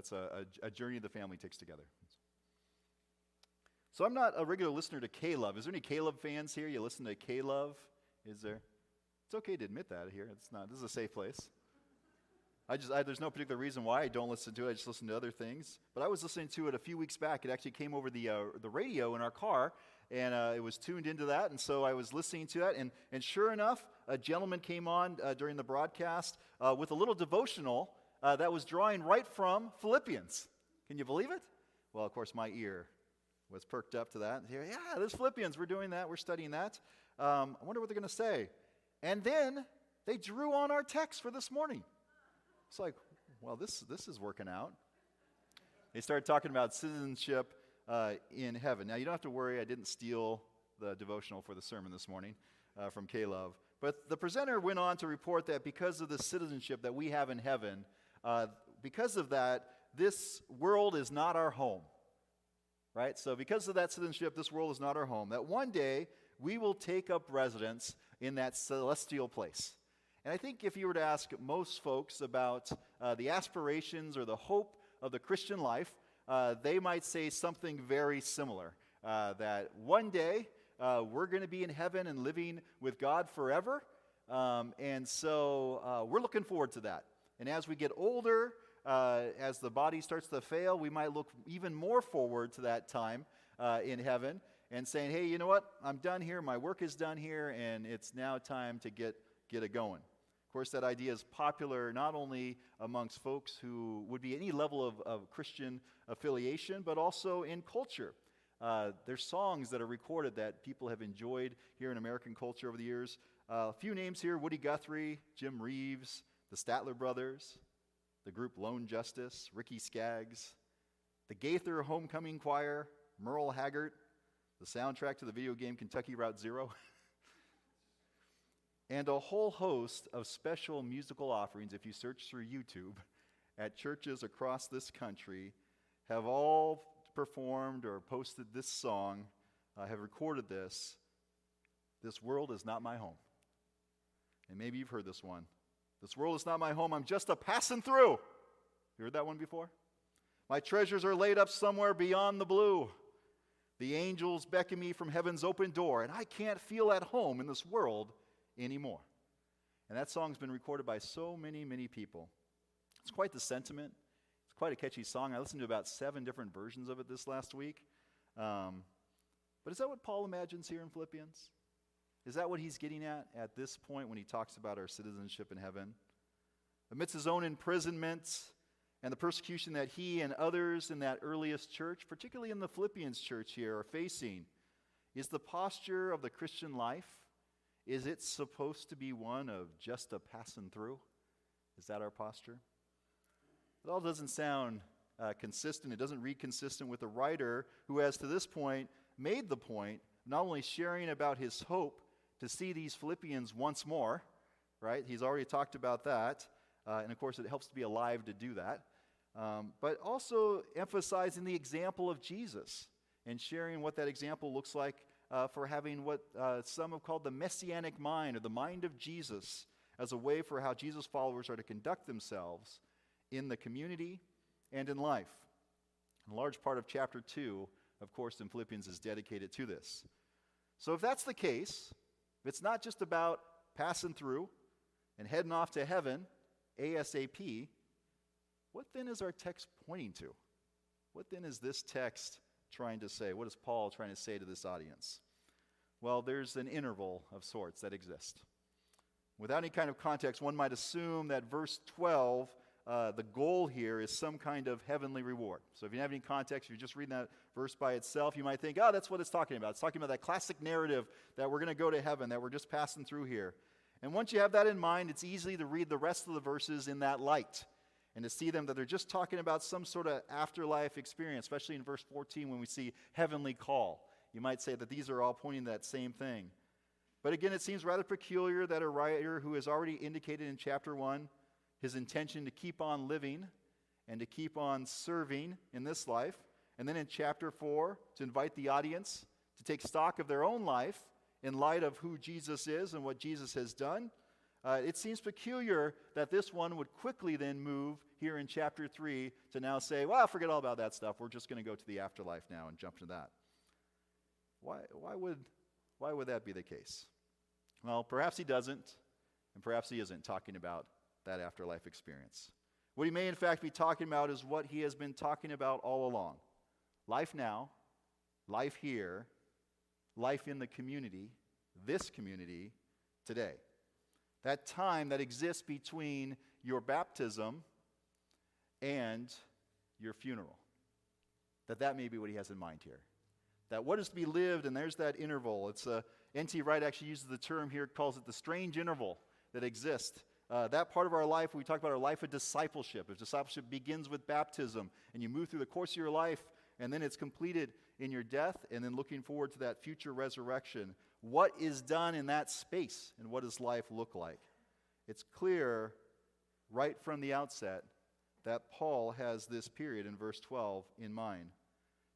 That's a, a, a journey the family takes together. So I'm not a regular listener to K-Love. Is there any K-Love fans here? You listen to K-Love? Is there? It's okay to admit that here. It's not. This is a safe place. I just, I, there's no particular reason why I don't listen to it. I just listen to other things. But I was listening to it a few weeks back. It actually came over the, uh, the radio in our car, and uh, it was tuned into that. And so I was listening to that. And, and sure enough, a gentleman came on uh, during the broadcast uh, with a little devotional uh, that was drawing right from Philippians. Can you believe it? Well, of course, my ear was perked up to that. Yeah, there's Philippians. We're doing that. We're studying that. Um, I wonder what they're going to say. And then they drew on our text for this morning. It's like, well, this, this is working out. They started talking about citizenship uh, in heaven. Now, you don't have to worry, I didn't steal the devotional for the sermon this morning uh, from K-Love. But the presenter went on to report that because of the citizenship that we have in heaven, uh, because of that, this world is not our home. Right? So, because of that citizenship, this world is not our home. That one day we will take up residence in that celestial place. And I think if you were to ask most folks about uh, the aspirations or the hope of the Christian life, uh, they might say something very similar. Uh, that one day uh, we're going to be in heaven and living with God forever. Um, and so uh, we're looking forward to that. And as we get older, uh, as the body starts to fail, we might look even more forward to that time in heaven and saying, hey, you know what? I'm done here. My work is done here, and it's now time to get, get it going. Of course, that idea is popular not only amongst folks who would be any level of, of Christian affiliation, but also in culture. Uh, there's songs that are recorded that people have enjoyed here in American culture over the years. Uh, a few names here Woody Guthrie, Jim Reeves, the Statler Brothers, the group Lone Justice, Ricky Skaggs, the Gaither Homecoming Choir, Merle Haggard, the soundtrack to the video game Kentucky Route Zero. and a whole host of special musical offerings, if you search through YouTube, at churches across this country have all performed or posted this song, uh, have recorded this. This world is not my home. And maybe you've heard this one. This world is not my home. I'm just a passing through. You heard that one before? My treasures are laid up somewhere beyond the blue. The angels beckon me from heaven's open door, and I can't feel at home in this world anymore. And that song's been recorded by so many, many people. It's quite the sentiment. It's quite a catchy song. I listened to about seven different versions of it this last week. Um, but is that what Paul imagines here in Philippians? Is that what he's getting at at this point when he talks about our citizenship in heaven? Amidst his own imprisonment and the persecution that he and others in that earliest church, particularly in the Philippians church here, are facing, is the posture of the Christian life is it supposed to be one of just a passing through? Is that our posture? It all doesn't sound uh, consistent. It doesn't read consistent with the writer who has to this point made the point, not only sharing about his hope to see these Philippians once more, right? He's already talked about that. Uh, and of course, it helps to be alive to do that. Um, but also emphasizing the example of Jesus and sharing what that example looks like uh, for having what uh, some have called the messianic mind or the mind of Jesus as a way for how Jesus followers are to conduct themselves in the community and in life. a large part of chapter 2, of course, in Philippians is dedicated to this. So, if that's the case, if it's not just about passing through and heading off to heaven ASAP, what then is our text pointing to? What then is this text trying to say? What is Paul trying to say to this audience? Well, there's an interval of sorts that exists. Without any kind of context, one might assume that verse 12, uh, the goal here is some kind of heavenly reward. So if you have any context, if you're just reading that verse by itself, you might think, oh, that's what it's talking about. It's talking about that classic narrative that we're going to go to heaven, that we're just passing through here. And once you have that in mind, it's easy to read the rest of the verses in that light and to see them that they're just talking about some sort of afterlife experience, especially in verse 14 when we see heavenly call. You might say that these are all pointing to that same thing. But again, it seems rather peculiar that a writer who has already indicated in chapter 1 his intention to keep on living and to keep on serving in this life, and then in chapter 4 to invite the audience to take stock of their own life in light of who Jesus is and what Jesus has done, Uh, it seems peculiar that this one would quickly then move here in chapter 3 to now say, well, forget all about that stuff. We're just going to go to the afterlife now and jump to that. Why, why, would, why would that be the case? Well, perhaps he doesn't, and perhaps he isn't talking about that afterlife experience. What he may, in fact, be talking about is what he has been talking about all along life now, life here, life in the community, this community today. That time that exists between your baptism and your funeral. That that may be what he has in mind here. That what is to be lived, and there's that interval. It's a, N.T. Wright actually uses the term here, calls it the strange interval that exists. Uh, that part of our life, we talk about our life of discipleship. If discipleship begins with baptism, and you move through the course of your life, and then it's completed in your death, and then looking forward to that future resurrection, what is done in that space, and what does life look like? It's clear right from the outset that Paul has this period in verse 12 in mind,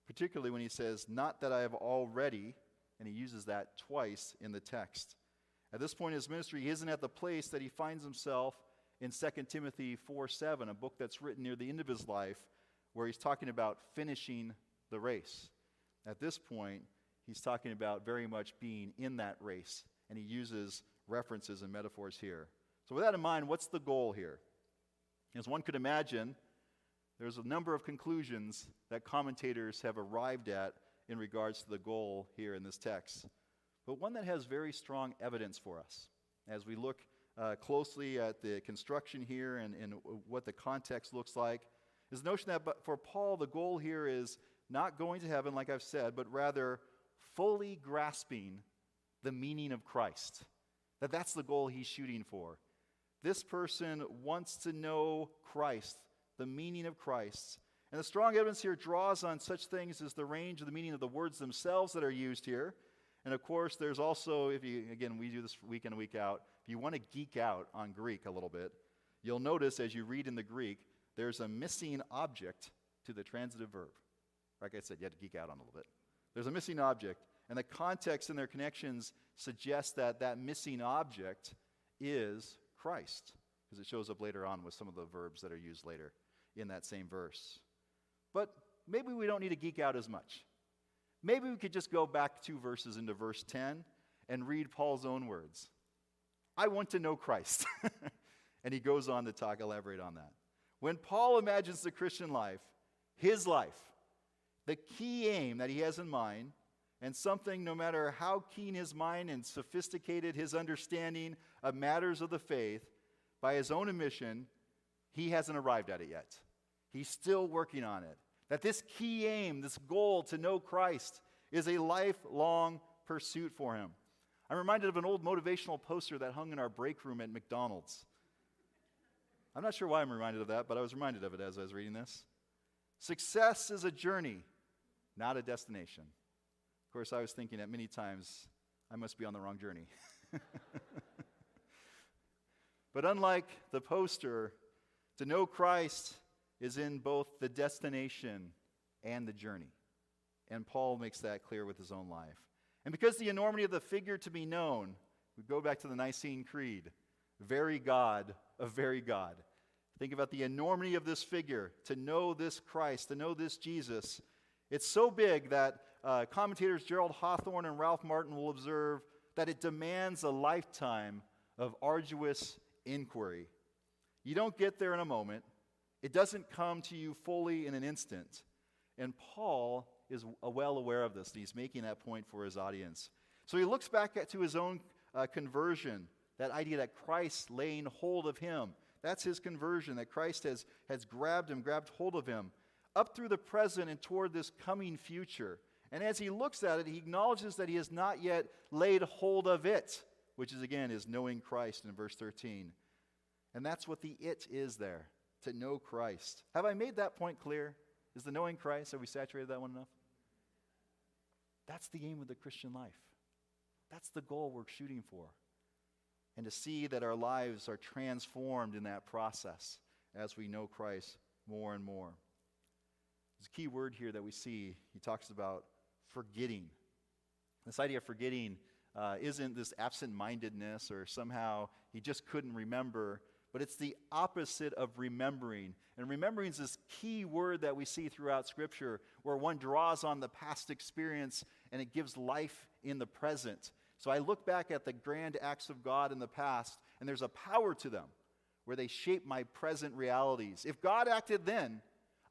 particularly when he says, Not that I have already, and he uses that twice in the text. At this point in his ministry, he isn't at the place that he finds himself in 2 Timothy 4 7, a book that's written near the end of his life, where he's talking about finishing the race. At this point, he's talking about very much being in that race, and he uses references and metaphors here. So, with that in mind, what's the goal here? As one could imagine, there's a number of conclusions that commentators have arrived at in regards to the goal here in this text, but one that has very strong evidence for us as we look uh, closely at the construction here and, and what the context looks like is the notion that for Paul, the goal here is not going to heaven, like I've said, but rather fully grasping the meaning of Christ. That that's the goal he's shooting for. This person wants to know Christ, the meaning of Christ. And the strong evidence here draws on such things as the range of the meaning of the words themselves that are used here. And of course, there's also, if you, again, we do this week in and week out, if you want to geek out on Greek a little bit, you'll notice as you read in the Greek, there's a missing object to the transitive verb. Like I said, you had to geek out on a little bit. There's a missing object, and the context and their connections suggest that that missing object is Christ, because it shows up later on with some of the verbs that are used later in that same verse. But maybe we don't need to geek out as much. Maybe we could just go back two verses into verse 10 and read Paul's own words. I want to know Christ. and he goes on to talk, elaborate on that. When Paul imagines the Christian life, his life, the key aim that he has in mind, and something no matter how keen his mind and sophisticated his understanding of matters of the faith, by his own admission, he hasn't arrived at it yet. He's still working on it. That this key aim, this goal to know Christ, is a lifelong pursuit for him. I'm reminded of an old motivational poster that hung in our break room at McDonald's. I'm not sure why I'm reminded of that, but I was reminded of it as I was reading this. Success is a journey, not a destination. Of course, I was thinking at many times, I must be on the wrong journey. but unlike the poster, to know Christ is in both the destination and the journey. And Paul makes that clear with his own life. And because the enormity of the figure to be known, we go back to the Nicene Creed very God of very God. Think about the enormity of this figure, to know this Christ, to know this Jesus. It's so big that uh, commentators Gerald Hawthorne and Ralph Martin will observe that it demands a lifetime of arduous inquiry. You don't get there in a moment, it doesn't come to you fully in an instant. And Paul is well aware of this, and he's making that point for his audience. So he looks back at, to his own uh, conversion, that idea that Christ laying hold of him. That's his conversion, that Christ has, has grabbed him, grabbed hold of him, up through the present and toward this coming future. And as he looks at it, he acknowledges that he has not yet laid hold of it, which is again is knowing Christ in verse 13. And that's what the it is there, to know Christ. Have I made that point clear? Is the knowing Christ, have we saturated that one enough? That's the aim of the Christian life. That's the goal we're shooting for. And to see that our lives are transformed in that process as we know Christ more and more. There's a key word here that we see. He talks about forgetting. This idea of forgetting uh, isn't this absent mindedness or somehow He just couldn't remember. But it's the opposite of remembering. And remembering is this key word that we see throughout Scripture where one draws on the past experience and it gives life in the present. So I look back at the grand acts of God in the past, and there's a power to them where they shape my present realities. If God acted then,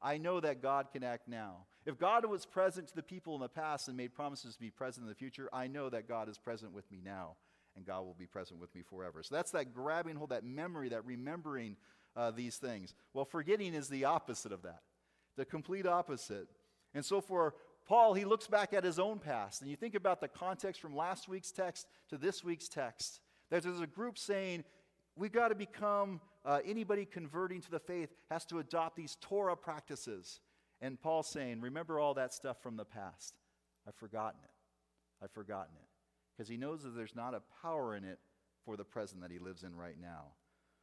I know that God can act now. If God was present to the people in the past and made promises to be present in the future, I know that God is present with me now and God will be present with me forever. So that's that grabbing hold, that memory, that remembering uh, these things. Well, forgetting is the opposite of that, the complete opposite. And so for Paul, he looks back at his own past, and you think about the context from last week's text to this week's text. There's a group saying, We've got to become, uh, anybody converting to the faith has to adopt these Torah practices. And Paul's saying, Remember all that stuff from the past. I've forgotten it. I've forgotten it. Because he knows that there's not a power in it for the present that he lives in right now.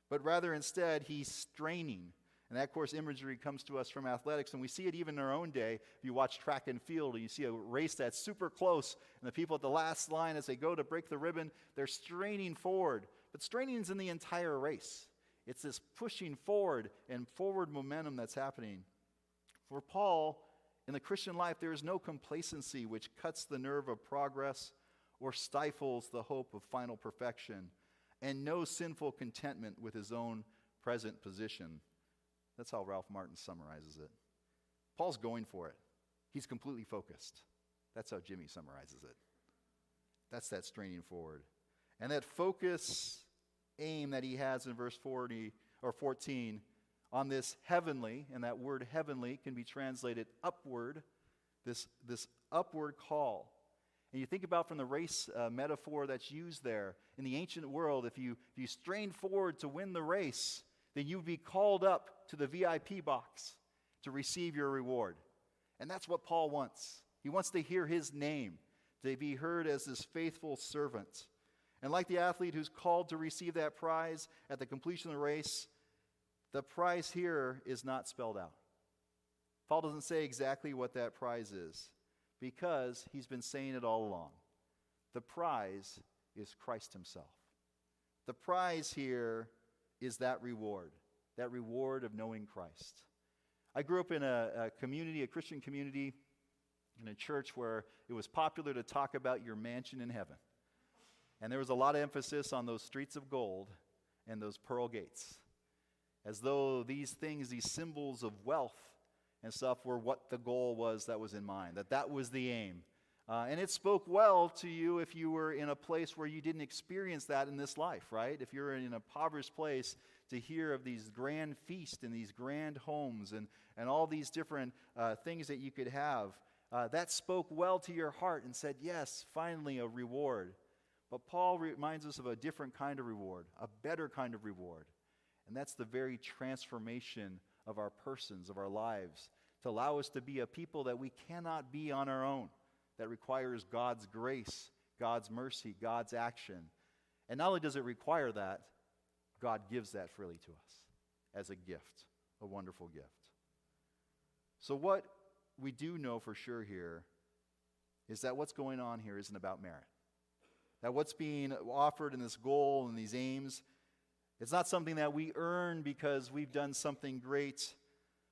But rather, instead, he's straining. And that, of course, imagery comes to us from athletics, and we see it even in our own day. If you watch track and field, and you see a race that's super close, and the people at the last line, as they go to break the ribbon, they're straining forward. But straining is in the entire race. It's this pushing forward and forward momentum that's happening. For Paul, in the Christian life, there is no complacency which cuts the nerve of progress or stifles the hope of final perfection, and no sinful contentment with his own present position. That's how Ralph Martin summarizes it. Paul's going for it, he's completely focused. That's how Jimmy summarizes it. That's that straining forward. And that focus aim that he has in verse 40 or 14 on this heavenly, and that word heavenly can be translated upward, this, this upward call. And you think about from the race uh, metaphor that's used there, in the ancient world, if you, if you strain forward to win the race, then you'd be called up to the VIP box to receive your reward. And that's what Paul wants. He wants to hear his name, to be heard as his faithful servant. And like the athlete who's called to receive that prize at the completion of the race, the prize here is not spelled out. Paul doesn't say exactly what that prize is because he's been saying it all along. The prize is Christ Himself. The prize here is that reward, that reward of knowing Christ. I grew up in a, a, community, a Christian community, in a church where it was popular to talk about your mansion in heaven. And there was a lot of emphasis on those streets of gold and those pearl gates, as though these things, these symbols of wealth and stuff, were what the goal was that was in mind, that that was the aim. Uh, and it spoke well to you if you were in a place where you didn't experience that in this life, right? If you're in a impoverished place, to hear of these grand feasts and these grand homes and, and all these different uh, things that you could have, uh, that spoke well to your heart and said, Yes, finally a reward. But Paul reminds us of a different kind of reward, a better kind of reward. And that's the very transformation of our persons, of our lives, to allow us to be a people that we cannot be on our own, that requires God's grace, God's mercy, God's action. And not only does it require that, God gives that freely to us as a gift, a wonderful gift. So, what we do know for sure here is that what's going on here isn't about merit. That what's being offered in this goal and these aims, it's not something that we earn because we've done something great,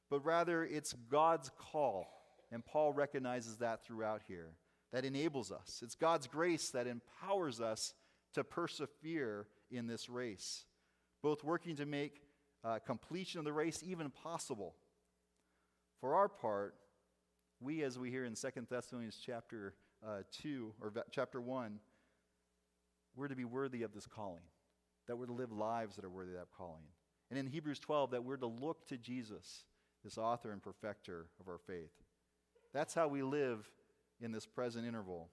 but rather it's God's call. And Paul recognizes that throughout here. That enables us. It's God's grace that empowers us to persevere in this race, both working to make uh, completion of the race even possible. For our part, we, as we hear in 2 Thessalonians chapter uh, 2, or chapter 1, we're to be worthy of this calling, that we're to live lives that are worthy of that calling. And in Hebrews 12, that we're to look to Jesus, this author and perfecter of our faith. That's how we live in this present interval.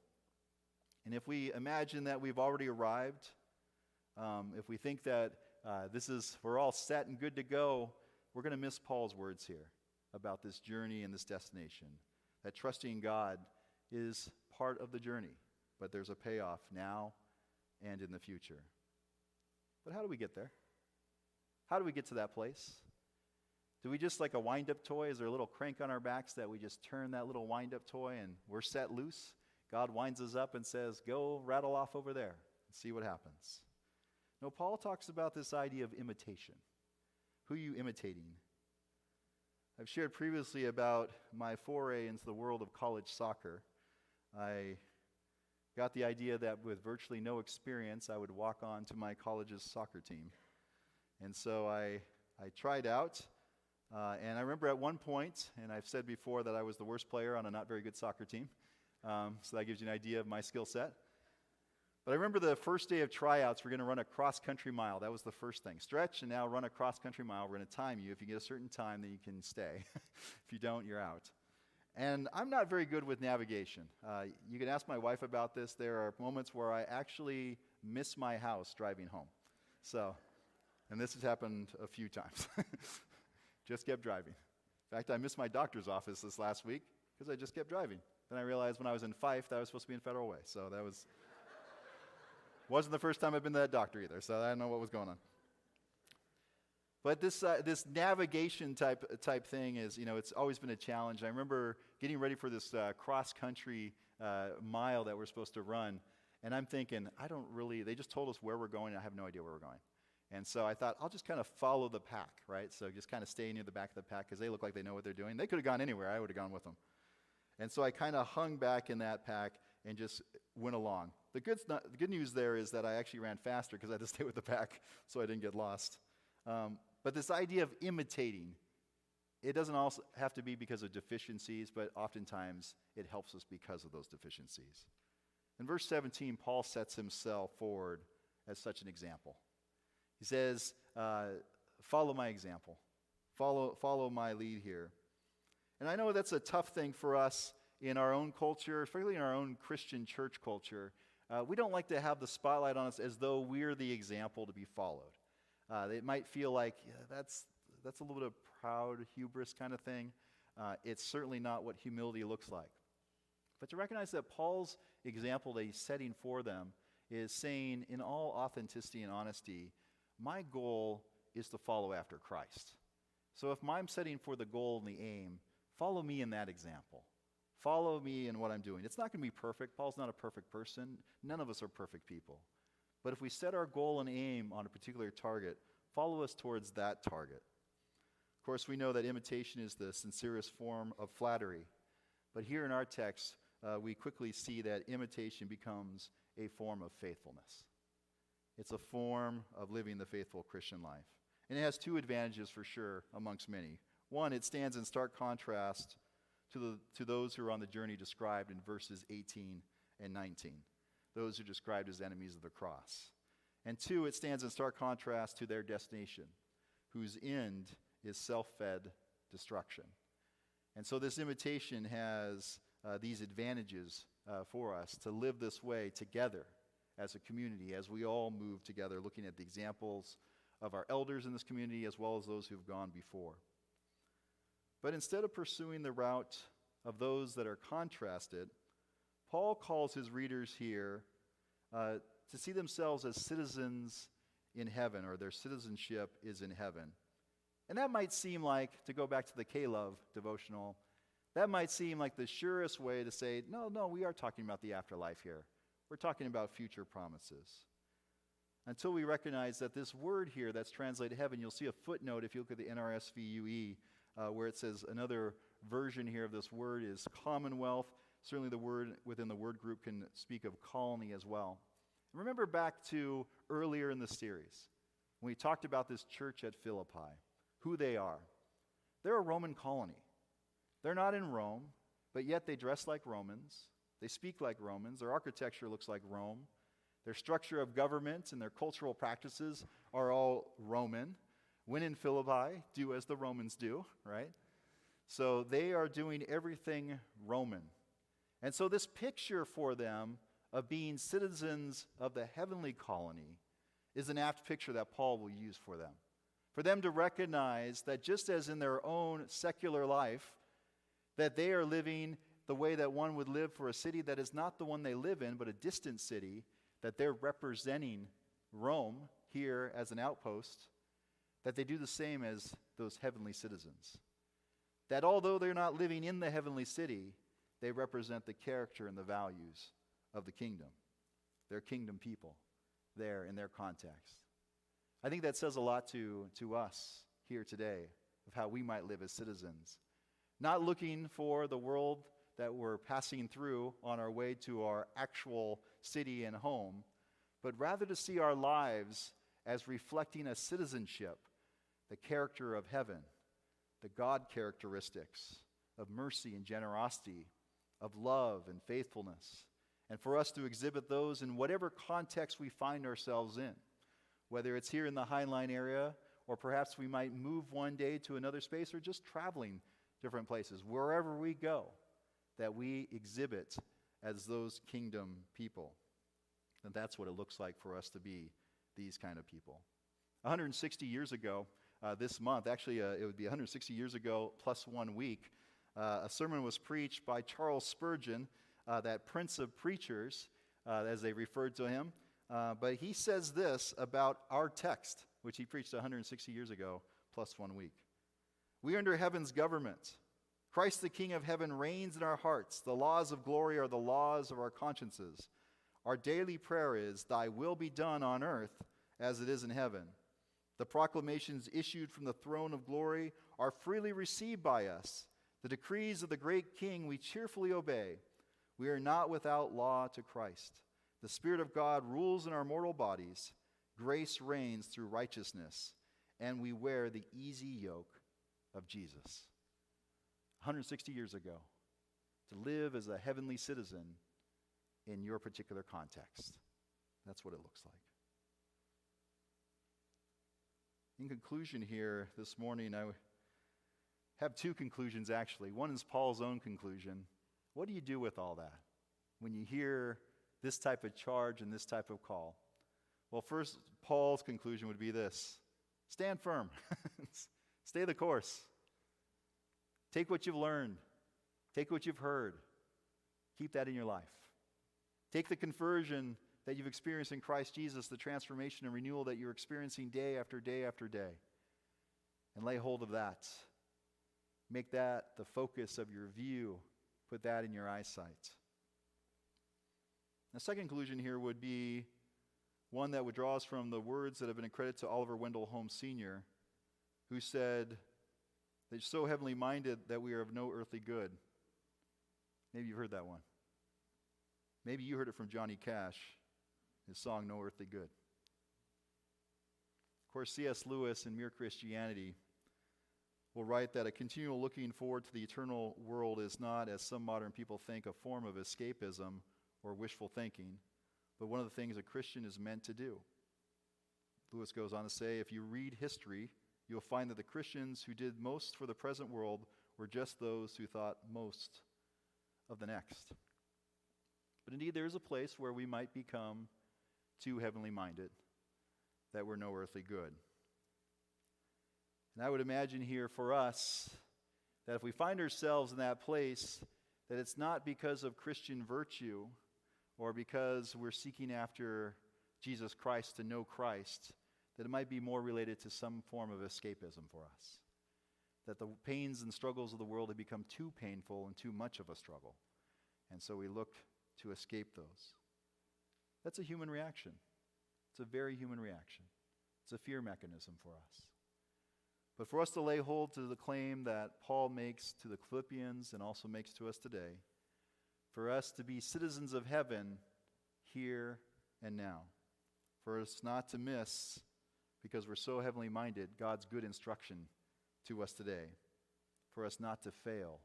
And if we imagine that we've already arrived, um, if we think that uh, this is, we're all set and good to go, we're going to miss Paul's words here about this journey and this destination. That trusting God is part of the journey, but there's a payoff now and in the future. But how do we get there? How do we get to that place? Do we just like a wind up toy? Is there a little crank on our backs that we just turn that little wind up toy and we're set loose? God winds us up and says, Go rattle off over there and see what happens. No, Paul talks about this idea of imitation. Who are you imitating? I've shared previously about my foray into the world of college soccer. I got the idea that with virtually no experience, I would walk on to my college's soccer team. And so I, I tried out. Uh, and I remember at one point, and I've said before that I was the worst player on a not very good soccer team. Um, so that gives you an idea of my skill set. But I remember the first day of tryouts, we're going to run a cross country mile. That was the first thing. Stretch and now run a cross country mile. We're going to time you. If you get a certain time, then you can stay. if you don't, you're out. And I'm not very good with navigation. Uh, you can ask my wife about this. There are moments where I actually miss my house driving home. So, and this has happened a few times. just kept driving. In fact, I missed my doctor's office this last week because I just kept driving. Then I realized when I was in Fife that I was supposed to be in Federal Way. So that was wasn't the first time I've been to that doctor either, so I don't know what was going on. But this, uh, this navigation type, type thing is, you know, it's always been a challenge. I remember getting ready for this uh, cross country uh, mile that we're supposed to run, and I'm thinking, I don't really, they just told us where we're going, and I have no idea where we're going. And so I thought, I'll just kind of follow the pack, right? So just kind of stay near the back of the pack because they look like they know what they're doing. They could have gone anywhere, I would have gone with them. And so I kind of hung back in that pack and just went along. The good, the good news there is that I actually ran faster because I had to stay with the pack so I didn't get lost. Um, but this idea of imitating, it doesn't also have to be because of deficiencies, but oftentimes it helps us because of those deficiencies. In verse 17, Paul sets himself forward as such an example. He says, uh, Follow my example, follow, follow my lead here. And I know that's a tough thing for us in our own culture, especially in our own Christian church culture, uh, we don't like to have the spotlight on us as though we're the example to be followed. Uh, it might feel like yeah, that's, that's a little bit of proud, hubris kind of thing. Uh, it's certainly not what humility looks like. But to recognize that Paul's example that he's setting for them is saying, in all authenticity and honesty, my goal is to follow after Christ. So if I'm setting for the goal and the aim, follow me in that example. Follow me in what I'm doing. It's not going to be perfect. Paul's not a perfect person. None of us are perfect people. But if we set our goal and aim on a particular target, follow us towards that target. Of course, we know that imitation is the sincerest form of flattery. But here in our text, uh, we quickly see that imitation becomes a form of faithfulness. It's a form of living the faithful Christian life. And it has two advantages for sure, amongst many. One, it stands in stark contrast to, the, to those who are on the journey described in verses 18 and 19, those who are described as enemies of the cross. And two, it stands in stark contrast to their destination, whose end is self fed destruction. And so this imitation has uh, these advantages uh, for us to live this way together as a community, as we all move together, looking at the examples of our elders in this community as well as those who've gone before. But instead of pursuing the route of those that are contrasted, Paul calls his readers here uh, to see themselves as citizens in heaven, or their citizenship is in heaven. And that might seem like, to go back to the K Love devotional, that might seem like the surest way to say, no, no, we are talking about the afterlife here. We're talking about future promises. Until we recognize that this word here that's translated heaven, you'll see a footnote if you look at the NRSV UE uh, where it says another version here of this word is commonwealth. Certainly, the word within the word group can speak of colony as well. Remember back to earlier in the series when we talked about this church at Philippi, who they are. They're a Roman colony. They're not in Rome, but yet they dress like Romans. They speak like Romans. Their architecture looks like Rome. Their structure of government and their cultural practices are all Roman. When in Philippi, do as the Romans do, right? So they are doing everything Roman. And so this picture for them of being citizens of the heavenly colony is an apt picture that Paul will use for them. For them to recognize that just as in their own secular life, that they are living the way that one would live for a city that is not the one they live in, but a distant city, that they're representing Rome here as an outpost, that they do the same as those heavenly citizens. That although they're not living in the heavenly city, they represent the character and the values of the kingdom. They're kingdom people there in their context. I think that says a lot to, to us here today of how we might live as citizens. Not looking for the world that we're passing through on our way to our actual city and home, but rather to see our lives as reflecting a citizenship, the character of heaven, the God characteristics of mercy and generosity, of love and faithfulness, and for us to exhibit those in whatever context we find ourselves in, whether it's here in the Highline area, or perhaps we might move one day to another space, or just traveling different places, wherever we go, that we exhibit as those kingdom people. And that's what it looks like for us to be these kind of people. 160 years ago, uh, this month, actually, uh, it would be 160 years ago plus one week, uh, a sermon was preached by Charles Spurgeon, uh, that prince of preachers, uh, as they referred to him. Uh, but he says this about our text, which he preached 160 years ago plus one week. We are under heaven's government. Christ the King of heaven reigns in our hearts. The laws of glory are the laws of our consciences. Our daily prayer is, Thy will be done on earth as it is in heaven. The proclamations issued from the throne of glory are freely received by us. The decrees of the great King we cheerfully obey. We are not without law to Christ. The Spirit of God rules in our mortal bodies. Grace reigns through righteousness, and we wear the easy yoke of Jesus. 160 years ago, to live as a heavenly citizen in your particular context. That's what it looks like. In conclusion, here this morning, I have two conclusions actually. One is Paul's own conclusion. What do you do with all that when you hear this type of charge and this type of call? Well, first, Paul's conclusion would be this stand firm, stay the course. Take what you've learned, take what you've heard, keep that in your life. Take the conversion that you've experienced in Christ Jesus, the transformation and renewal that you're experiencing day after day after day, and lay hold of that. Make that the focus of your view. Put that in your eyesight. The second conclusion here would be one that would draw us from the words that have been accredited to Oliver Wendell Holmes Sr., who said, They're so heavenly minded that we are of no earthly good. Maybe you've heard that one. Maybe you heard it from Johnny Cash his song No Earthly Good. Of course, C.S. Lewis in Mere Christianity will write that a continual looking forward to the eternal world is not, as some modern people think, a form of escapism or wishful thinking, but one of the things a Christian is meant to do. Lewis goes on to say if you read history, you'll find that the Christians who did most for the present world were just those who thought most of the next. But indeed, there is a place where we might become too heavenly minded, that we're no earthly good. And I would imagine here for us that if we find ourselves in that place, that it's not because of Christian virtue or because we're seeking after Jesus Christ to know Christ, that it might be more related to some form of escapism for us. That the pains and struggles of the world have become too painful and too much of a struggle. And so we look to escape those. That's a human reaction. It's a very human reaction. It's a fear mechanism for us. But for us to lay hold to the claim that Paul makes to the Philippians and also makes to us today, for us to be citizens of heaven here and now, for us not to miss, because we're so heavenly minded, God's good instruction to us today, for us not to fail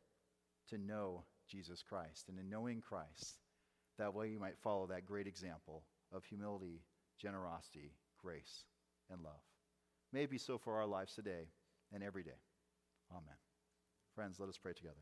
to know Jesus Christ, and in knowing Christ, that way you might follow that great example of humility, generosity, grace, and love. May it be so for our lives today and every day. Amen. Friends, let us pray together.